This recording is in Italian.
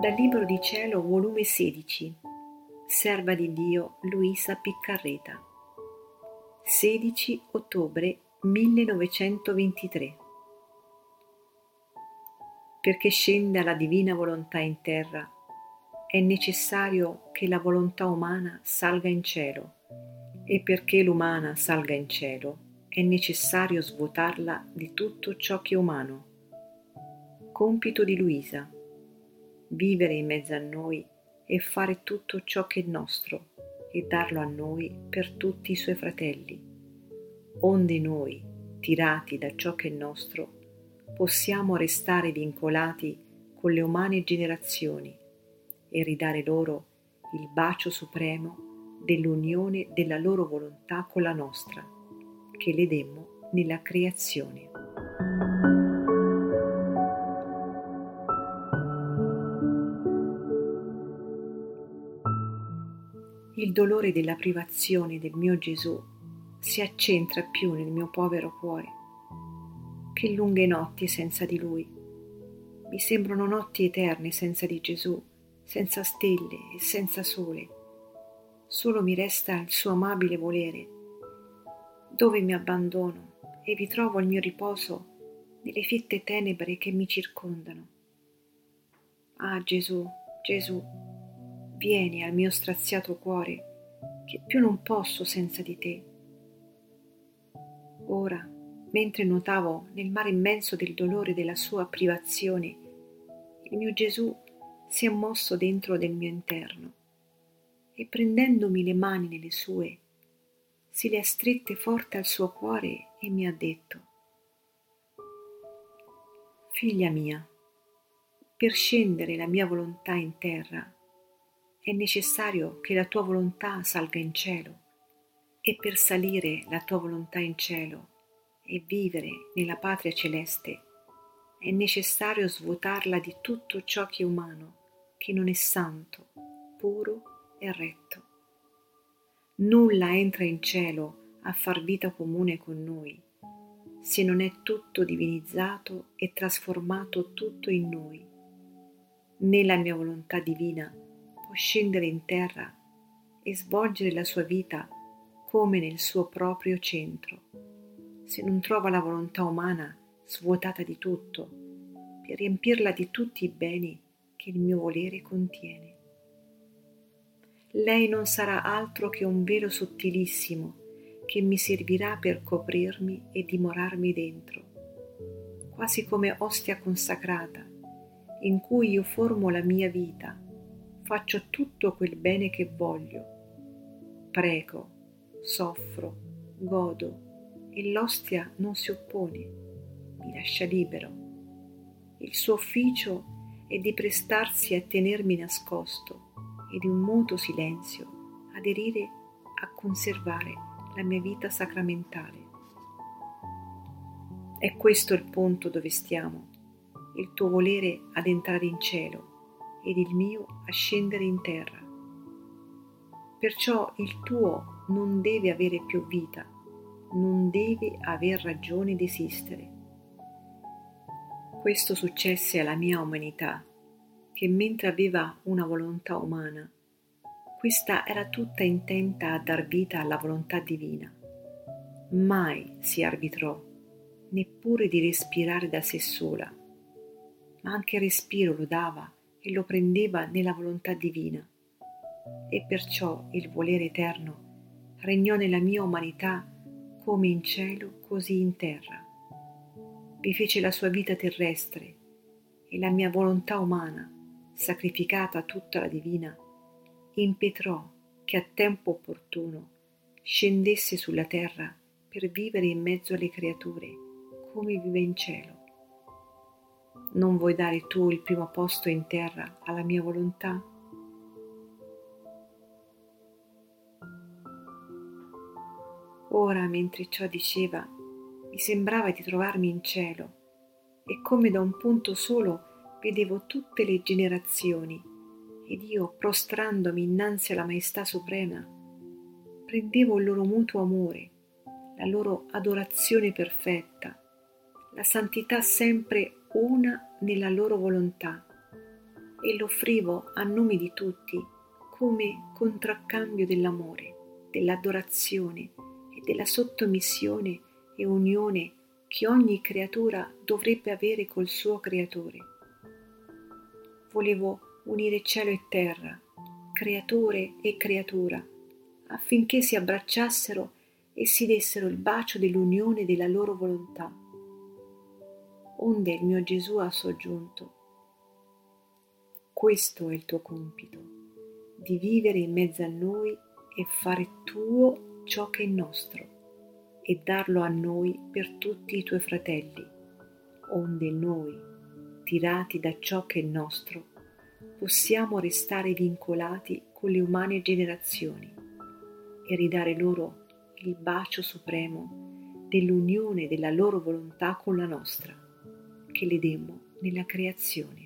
Dal Libro di Cielo, volume 16, Serva di Dio Luisa Piccarreta, 16 ottobre 1923. Perché scenda la divina volontà in terra, è necessario che la volontà umana salga in cielo e perché l'umana salga in cielo è necessario svuotarla di tutto ciò che è umano. Compito di Luisa vivere in mezzo a noi e fare tutto ciò che è nostro e darlo a noi per tutti i suoi fratelli, onde noi, tirati da ciò che è nostro, possiamo restare vincolati con le umane generazioni e ridare loro il bacio supremo dell'unione della loro volontà con la nostra, che le demmo nella creazione. il dolore della privazione del mio Gesù si accentra più nel mio povero cuore che lunghe notti senza di Lui. Mi sembrano notti eterne senza di Gesù, senza stelle e senza sole. Solo mi resta il suo amabile volere, dove mi abbandono e vi trovo il mio riposo nelle fitte tenebre che mi circondano. Ah Gesù, Gesù, vieni al mio straziato cuore, che più non posso senza di te. Ora, mentre nuotavo nel mare immenso del dolore della sua privazione, il mio Gesù si è mosso dentro del mio interno e prendendomi le mani nelle sue, si le ha strette forte al suo cuore e mi ha detto, Figlia mia, per scendere la mia volontà in terra, è necessario che la tua volontà salga in cielo e per salire la tua volontà in cielo e vivere nella patria celeste è necessario svuotarla di tutto ciò che è umano, che non è santo, puro e retto. Nulla entra in cielo a far vita comune con noi, se non è tutto divinizzato e trasformato tutto in noi. Né la mia volontà divina scendere in terra e svolgere la sua vita come nel suo proprio centro, se non trova la volontà umana svuotata di tutto, per riempirla di tutti i beni che il mio volere contiene. Lei non sarà altro che un velo sottilissimo che mi servirà per coprirmi e dimorarmi dentro, quasi come ostia consacrata, in cui io formo la mia vita faccio tutto quel bene che voglio. Prego, soffro, godo e l'ostia non si oppone, mi lascia libero. Il suo ufficio è di prestarsi a tenermi nascosto e di un muto silenzio aderire a conservare la mia vita sacramentale. È questo il punto dove stiamo, il tuo volere ad entrare in cielo ed il mio a scendere in terra. Perciò il tuo non deve avere più vita, non deve aver ragione di esistere. Questo successe alla mia umanità, che mentre aveva una volontà umana, questa era tutta intenta a dar vita alla volontà divina. Mai si arbitrò, neppure di respirare da sé sola, ma anche il respiro lo dava e lo prendeva nella volontà divina. E perciò il volere eterno regnò nella mia umanità come in cielo così in terra. Vi fece la sua vita terrestre e la mia volontà umana, sacrificata tutta la divina, impetrò che a tempo opportuno scendesse sulla terra per vivere in mezzo alle creature come vive in cielo. Non vuoi dare tu il primo posto in terra alla mia volontà? Ora, mentre ciò diceva, mi sembrava di trovarmi in cielo e come da un punto solo vedevo tutte le generazioni ed io, prostrandomi innanzi alla Maestà Suprema, prendevo il loro mutuo amore la loro adorazione perfetta, la santità sempre una nella loro volontà e l'offrivo a nome di tutti come contraccambio dell'amore, dell'adorazione e della sottomissione e unione che ogni creatura dovrebbe avere col suo creatore. Volevo unire cielo e terra, creatore e creatura, affinché si abbracciassero e si dessero il bacio dell'unione della loro volontà. Onde il mio Gesù ha soggiunto. Questo è il tuo compito, di vivere in mezzo a noi e fare tuo ciò che è nostro e darlo a noi per tutti i tuoi fratelli, onde noi, tirati da ciò che è nostro, possiamo restare vincolati con le umane generazioni e ridare loro il bacio supremo dell'unione della loro volontà con la nostra, che le demmo nella creazione.